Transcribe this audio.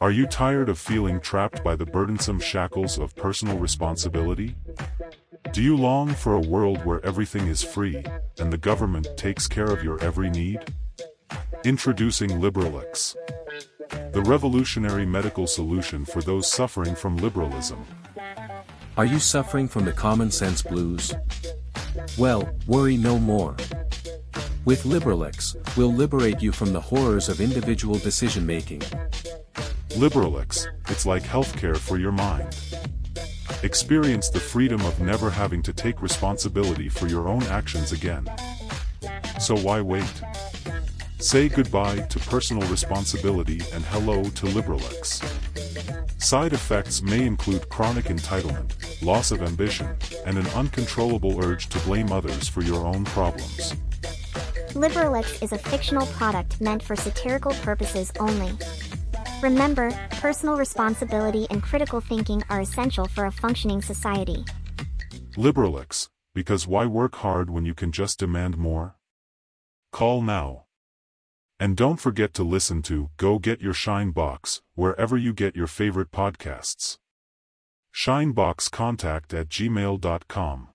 Are you tired of feeling trapped by the burdensome shackles of personal responsibility? Do you long for a world where everything is free, and the government takes care of your every need? Introducing Liberalux. The revolutionary medical solution for those suffering from liberalism. Are you suffering from the common sense blues? Well, worry no more. With Liberalux, we'll liberate you from the horrors of individual decision making. Liberalux, it's like healthcare for your mind. Experience the freedom of never having to take responsibility for your own actions again. So why wait? Say goodbye to personal responsibility and hello to Liberalux. Side effects may include chronic entitlement, loss of ambition, and an uncontrollable urge to blame others for your own problems. Liberalux is a fictional product meant for satirical purposes only. Remember, personal responsibility and critical thinking are essential for a functioning society. Liberalux, because why work hard when you can just demand more? Call now. And don't forget to listen to Go Get Your Shine Box wherever you get your favorite podcasts. Shineboxcontact at gmail.com